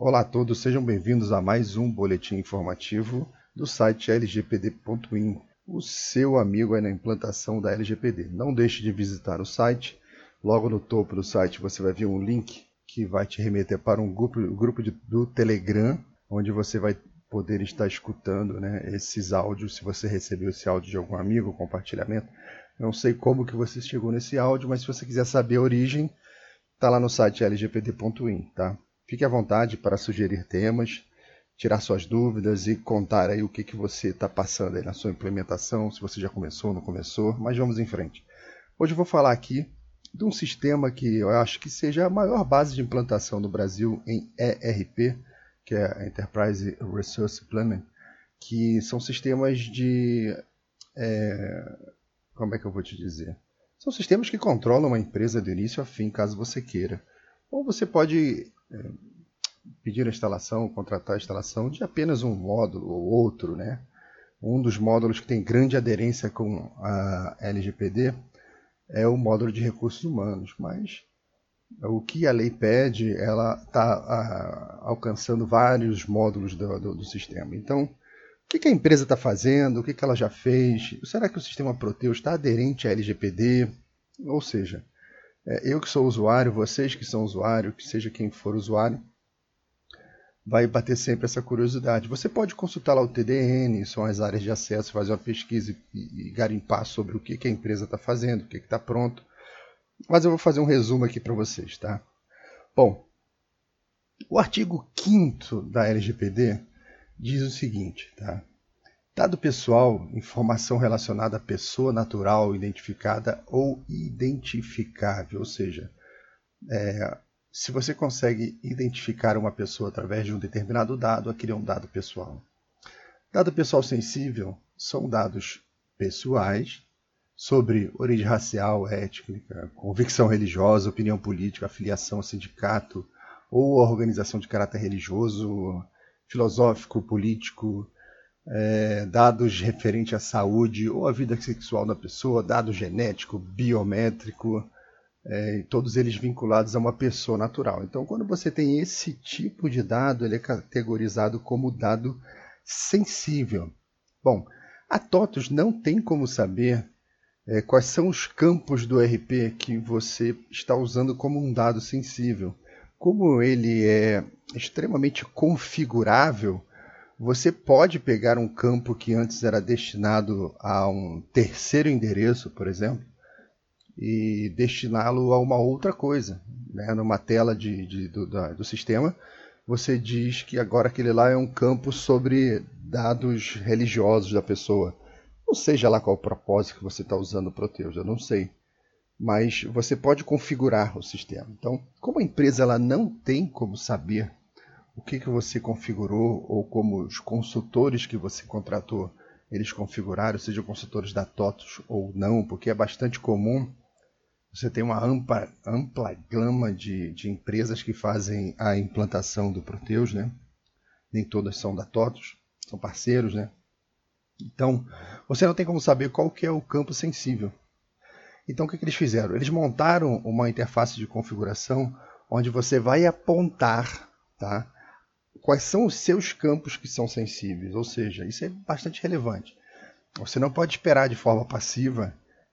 Olá a todos, sejam bem-vindos a mais um boletim informativo do site lgpd.in, o seu amigo aí na implantação da LGPD. Não deixe de visitar o site, logo no topo do site você vai ver um link que vai te remeter para um grupo, um grupo de, do Telegram, onde você vai poder estar escutando né, esses áudios, se você recebeu esse áudio de algum amigo, compartilhamento. Não sei como que você chegou nesse áudio, mas se você quiser saber a origem, está lá no site lgpd.in, tá? Fique à vontade para sugerir temas, tirar suas dúvidas e contar aí o que, que você está passando aí na sua implementação, se você já começou ou não começou, mas vamos em frente. Hoje eu vou falar aqui de um sistema que eu acho que seja a maior base de implantação no Brasil em ERP, que é Enterprise Resource Planning, que são sistemas de. É, como é que eu vou te dizer? São sistemas que controlam uma empresa do início ao fim, caso você queira. Ou você pode é, pedir a instalação, contratar a instalação de apenas um módulo ou outro, né? Um dos módulos que tem grande aderência com a LGPD é o módulo de recursos humanos, mas o que a lei pede, ela está alcançando vários módulos do, do, do, sistema. Então, o que, que a empresa está fazendo? O que, que ela já fez? Será que o sistema Proteus está aderente à LGPD? Ou seja, eu que sou usuário, vocês que são usuário, que seja quem for usuário, vai bater sempre essa curiosidade. Você pode consultar lá o TDN, são as áreas de acesso, fazer uma pesquisa e, e garimpar sobre o que, que a empresa está fazendo, o que está pronto. Mas eu vou fazer um resumo aqui para vocês, tá? Bom, o artigo 5 da LGPD diz o seguinte, tá? Dado pessoal, informação relacionada à pessoa natural identificada ou identificável, ou seja, é, se você consegue identificar uma pessoa através de um determinado dado, aquele é um dado pessoal. Dado pessoal sensível são dados pessoais sobre origem racial, étnica, convicção religiosa, opinião política, afiliação a sindicato ou organização de caráter religioso, filosófico, político, é, dados referentes à saúde ou à vida sexual da pessoa, dado genético, biométrico, é, todos eles vinculados a uma pessoa natural. Então, quando você tem esse tipo de dado, ele é categorizado como dado sensível. Bom, a TOTUS não tem como saber é, quais são os campos do RP que você está usando como um dado sensível. Como ele é extremamente configurável, você pode pegar um campo que antes era destinado a um terceiro endereço, por exemplo, e destiná-lo a uma outra coisa. Né? Numa tela de, de do, da, do sistema, você diz que agora aquele lá é um campo sobre dados religiosos da pessoa. Não seja lá qual o propósito que você está usando o Proteus, eu não sei. Mas você pode configurar o sistema. Então, como a empresa ela não tem como saber o que, que você configurou ou como os consultores que você contratou eles configuraram, sejam consultores da TOTUS ou não, porque é bastante comum você ter uma ampla, ampla gama de, de empresas que fazem a implantação do Proteus, né? Nem todas são da TOTUS, são parceiros, né? Então, você não tem como saber qual que é o campo sensível. Então, o que, que eles fizeram? Eles montaram uma interface de configuração onde você vai apontar tá, quais são os seus campos que são sensíveis. Ou seja, isso é bastante relevante. Você não pode esperar de forma passiva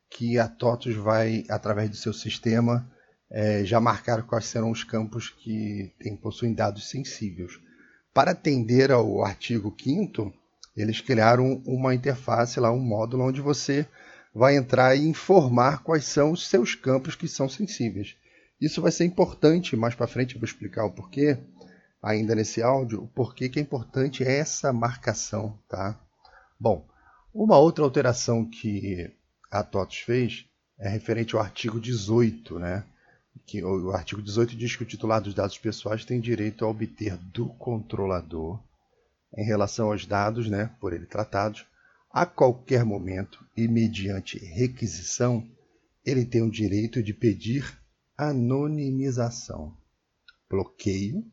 que a TOTUS vai, através do seu sistema, é, já marcar quais serão os campos que tem, possuem dados sensíveis. Para atender ao artigo 5 eles criaram uma interface lá, um módulo onde você vai entrar e informar quais são os seus campos que são sensíveis. Isso vai ser importante mais para frente, eu vou explicar o porquê, ainda nesse áudio o porquê que é importante essa marcação, tá? Bom, uma outra alteração que a TOTOS fez é referente ao artigo 18, né? Que o artigo 18 diz que o titular dos dados pessoais tem direito a obter do controlador, em relação aos dados, né, por ele tratados, a qualquer momento e mediante requisição, ele tem o direito de pedir anonimização, bloqueio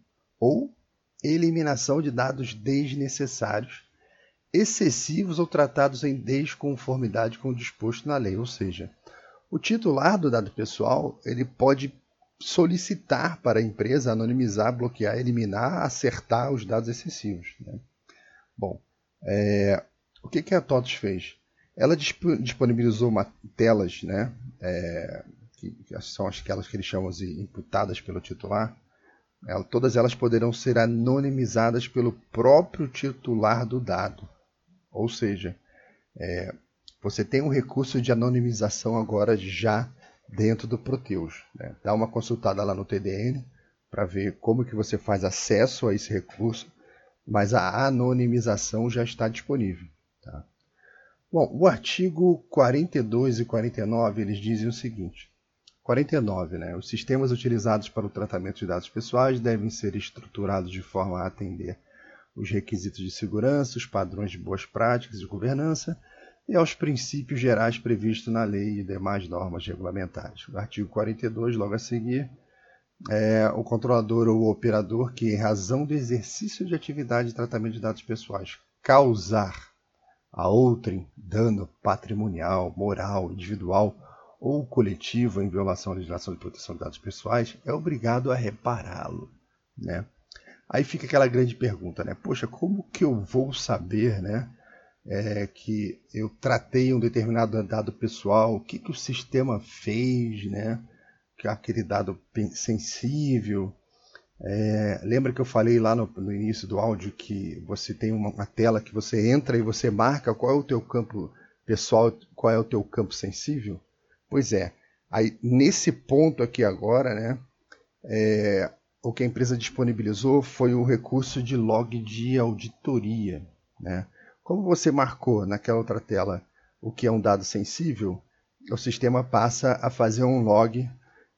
ou eliminação de dados desnecessários, excessivos ou tratados em desconformidade com o disposto na lei. Ou seja, o titular do dado pessoal ele pode solicitar para a empresa anonimizar, bloquear, eliminar, acertar os dados excessivos. Né? Bom, é, o que, que a TOTOS fez? Ela disponibilizou uma, telas, né, é, que, que, são aquelas que eles chamam de imputadas pelo titular, todas elas poderão ser anonimizadas pelo próprio titular do dado. Ou seja, é, você tem um recurso de anonimização agora já dentro do Proteus. Né? Dá uma consultada lá no TDN para ver como que você faz acesso a esse recurso, mas a anonimização já está disponível. Tá? Bom, o artigo 42 e 49 eles dizem o seguinte: 49, né? Os sistemas utilizados para o tratamento de dados pessoais devem ser estruturados de forma a atender os requisitos de segurança, os padrões de boas práticas de governança e aos princípios gerais previstos na lei e demais normas regulamentares. O artigo 42, logo a seguir, é o controlador ou o operador que, em razão do exercício de atividade de tratamento de dados pessoais, causar a outrem dano patrimonial, moral, individual ou coletivo em violação à legislação de proteção de dados pessoais, é obrigado a repará-lo. Né? Aí fica aquela grande pergunta, né? Poxa, como que eu vou saber, né? é, que eu tratei um determinado dado pessoal, o que, que o sistema fez, né? Que aquele dado sensível. É, lembra que eu falei lá no, no, início do áudio que você tem uma, uma, tela que você entra e você marca qual é o teu campo pessoal, qual é o teu campo sensível? Pois é, aí nesse ponto aqui agora, né? É, o que a empresa disponibilizou foi o recurso de log de auditoria, né? Como você marcou naquela outra tela o que é um dado sensível, o sistema passa a fazer um log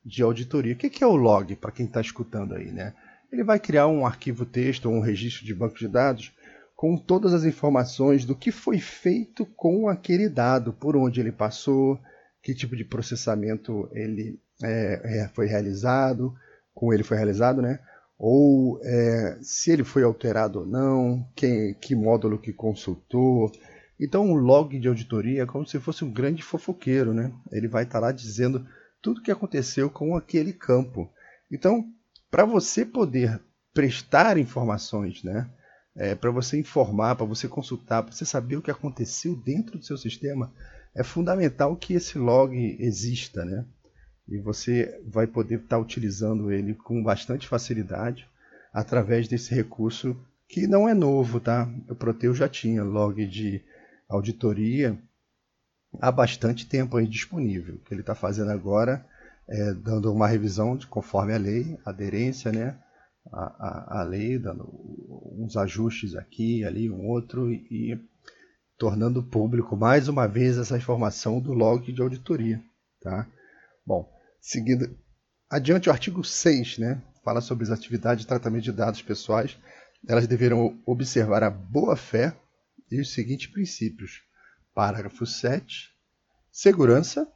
de auditoria. O que é o log, para quem está escutando aí? Né? Ele vai criar um arquivo texto ou um registro de banco de dados com todas as informações do que foi feito com aquele dado, por onde ele passou, que tipo de processamento ele é, é foi realizado, com ele foi realizado, né? ou é, se ele foi alterado ou não, quem, que módulo que consultou. Então, um log de auditoria é como se fosse um grande fofoqueiro, né? Ele vai estar lá dizendo tudo o que aconteceu com aquele campo. Então, para você poder prestar informações, né? É, para você informar, para você consultar, para você saber o que aconteceu dentro do seu sistema, é fundamental que esse log exista, né? e você vai poder estar tá utilizando ele com bastante facilidade através desse recurso que não é novo, tá? O Proteu já tinha log de auditoria há bastante tempo aí disponível. O que ele está fazendo agora é dando uma revisão de, conforme a lei, aderência, né? A, a, a lei, dando uns ajustes aqui, ali, um outro e, e tornando público mais uma vez essa informação do log de auditoria, tá? Bom, seguindo adiante o artigo 6, né, fala sobre as atividades de tratamento de dados pessoais. Elas deverão observar a boa-fé e os seguintes princípios. Parágrafo 7. Segurança,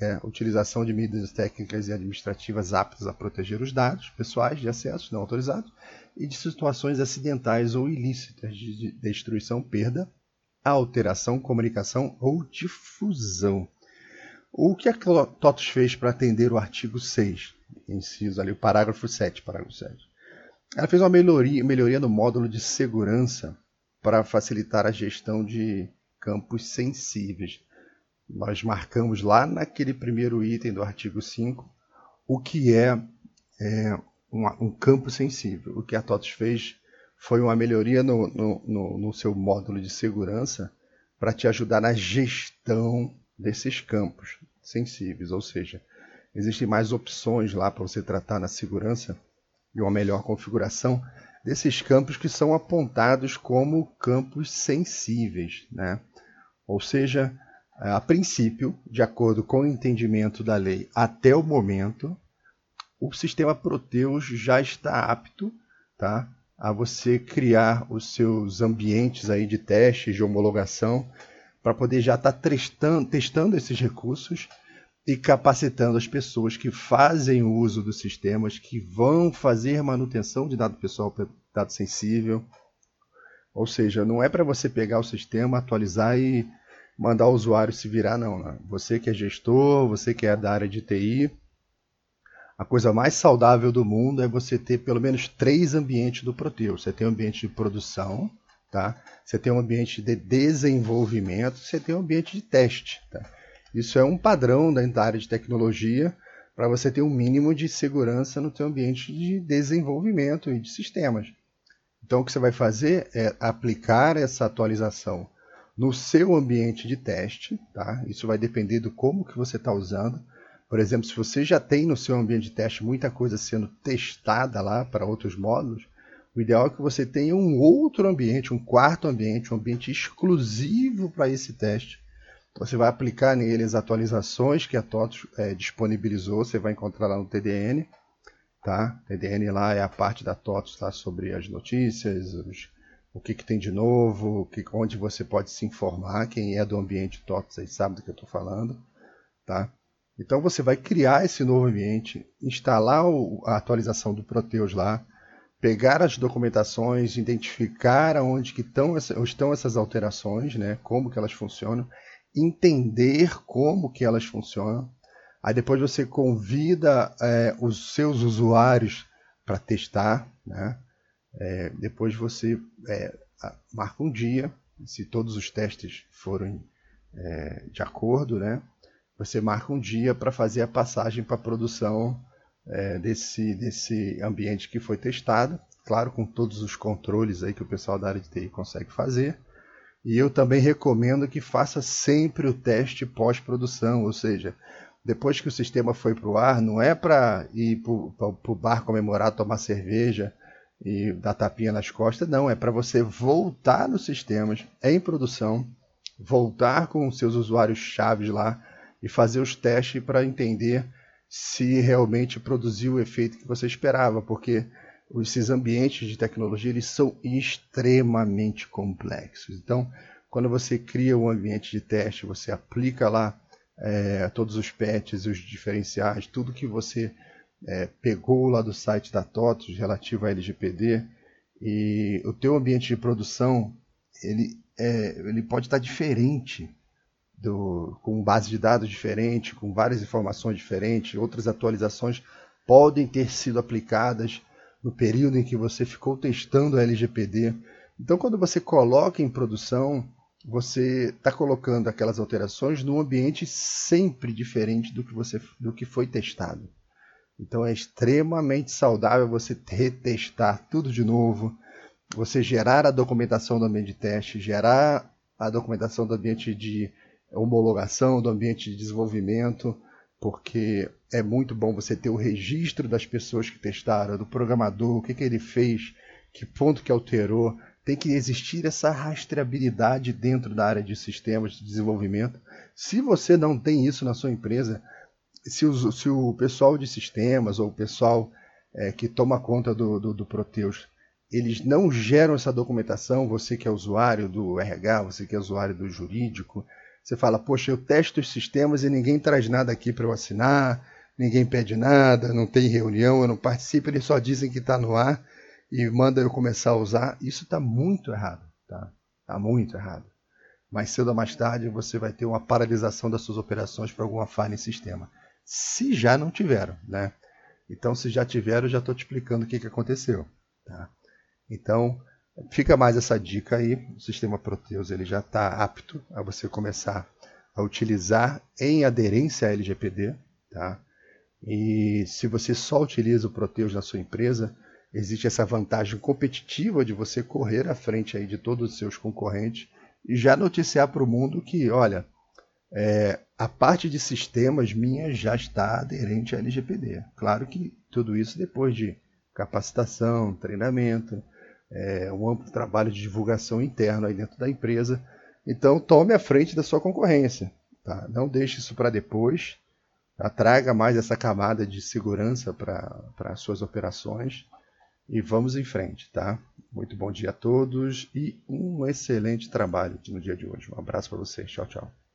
é, utilização de medidas técnicas e administrativas aptas a proteger os dados pessoais de acesso não autorizados e de situações acidentais ou ilícitas de destruição, perda, alteração, comunicação ou difusão. O que a TOTOS fez para atender o artigo 6, inciso ali, o parágrafo 7, parágrafo 7? Ela fez uma melhoria, melhoria no módulo de segurança para facilitar a gestão de campos sensíveis. Nós marcamos lá naquele primeiro item do artigo 5 o que é, é um, um, campo sensível. O que a TOTOS fez foi uma melhoria no, no, no, no seu módulo de segurança para te ajudar na gestão desses campos sensíveis, ou seja, existem mais opções lá para você tratar na segurança e uma melhor configuração desses campos que são apontados como campos sensíveis, né? Ou seja, a princípio, de acordo com o entendimento da lei até o momento, o sistema Proteus já está apto, tá? A você criar os seus ambientes aí de testes, de homologação para poder já estar tá testando, testando esses recursos e capacitando as pessoas que fazem uso dos sistemas, que vão fazer manutenção de dado pessoal, dado sensível. Ou seja, não é para você pegar o sistema, atualizar e mandar o usuário se virar, não. Né? Você que é gestor, você que é da área de TI, a coisa mais saudável do mundo é você ter pelo menos três ambientes do Proteus. Você tem um ambiente de produção, tá? Você tem um ambiente de desenvolvimento, você tem um ambiente de teste. Tá? Isso é um padrão da área de tecnologia para você ter um mínimo de segurança no seu ambiente de desenvolvimento e de sistemas. Então, o que você vai fazer é aplicar essa atualização no seu ambiente de teste. Tá? Isso vai depender do como que você está usando. Por exemplo, se você já tem no seu ambiente de teste muita coisa sendo testada lá para outros módulos, o ideal é que você tenha um outro ambiente, um quarto ambiente, um ambiente exclusivo para esse teste. Você vai aplicar nele as atualizações que a TOTOS é, disponibilizou, você vai encontrar lá no TDN. Tá? TDN lá é a parte da TOTOS tá? sobre as notícias, os, o que, que, tem de novo, que, onde você pode se informar. Quem é do ambiente TOTOS aí sabe do que eu estou falando. Tá? Então você vai criar esse novo ambiente, instalar a atualização do Proteus lá, pegar as documentações, identificar onde que estão, estão essas alterações, né, como que elas funcionam, entender como que elas funcionam. Aí depois você convida é, os seus usuários para testar, né? É, depois você é, marca um dia, se todos os testes forem é, de acordo, né? Você marca um dia para fazer a passagem para a produção é, desse, desse ambiente que foi testado, claro, com todos os controles aí que o pessoal da área de TI consegue fazer. E eu também recomendo que faça sempre o teste pós-produção, ou seja, depois que o sistema foi para o ar, não é para ir para o bar comemorar, tomar cerveja e dar tapinha nas costas, não, é para você voltar nos sistemas em produção, voltar com os seus usuários chaves lá, e fazer os testes para entender se realmente produziu o efeito que você esperava, porque esses ambientes de tecnologia eles são extremamente complexos. Então, quando você cria um ambiente de teste, você aplica lá é, todos os patches, os diferenciais, tudo que você é, pegou lá do site da TOTOS relativo a LGPD, e o teu ambiente de produção ele, é, ele pode estar diferente do, com base de dados diferente, com várias informações diferentes, outras atualizações podem ter sido aplicadas no período em que você ficou testando a LGPD. Então, quando você coloca em produção, você está colocando aquelas alterações num ambiente sempre diferente do que, você, do que foi testado. Então, é extremamente saudável você retestar tudo de novo, você gerar a documentação do ambiente de teste, gerar a documentação do ambiente de homologação do ambiente de desenvolvimento, porque é muito bom você ter o registro das pessoas que testaram, do programador, o que, que ele fez, que ponto que alterou. Tem que existir essa rastreabilidade dentro da área de sistemas de desenvolvimento. Se você não tem isso na sua empresa, se, o, se o pessoal de sistemas ou o pessoal é, que toma conta do, do, do Proteus, eles não geram essa documentação, você que é usuário do RH, você que é usuário do jurídico, você fala, poxa, eu testo os sistemas e ninguém traz nada aqui para eu assinar, ninguém pede nada, não tem reunião, eu não participo, eles só dizem que está no ar e manda eu começar a usar. Isso está muito errado, tá? Está muito errado. Mais cedo ou mais tarde você vai ter uma paralisação das suas operações por alguma falha em sistema. Se já não tiveram, né? Então, se já tiveram, já estou te explicando o que, que aconteceu. Tá? Então, Fica mais essa dica aí, o sistema Proteus ele já está apto a você começar a utilizar em aderência à LGPD, tá? E se você só utiliza o Proteus na sua empresa, existe essa vantagem competitiva de você correr à frente aí de todos os seus concorrentes e já noticiar para o mundo que, olha, é, a parte de sistemas minha já está aderente à LGPD. Claro que tudo isso depois de capacitação, treinamento, é, um amplo trabalho de divulgação interno aí dentro da empresa. Então, tome a frente da sua concorrência. Tá? Não deixe isso para depois. Tá? Mais essa camada de segurança para as suas operações e vamos em frente. Tá? Muito bom dia a todos e um excelente trabalho no dia de hoje. Um abraço para vocês. Tchau, tchau.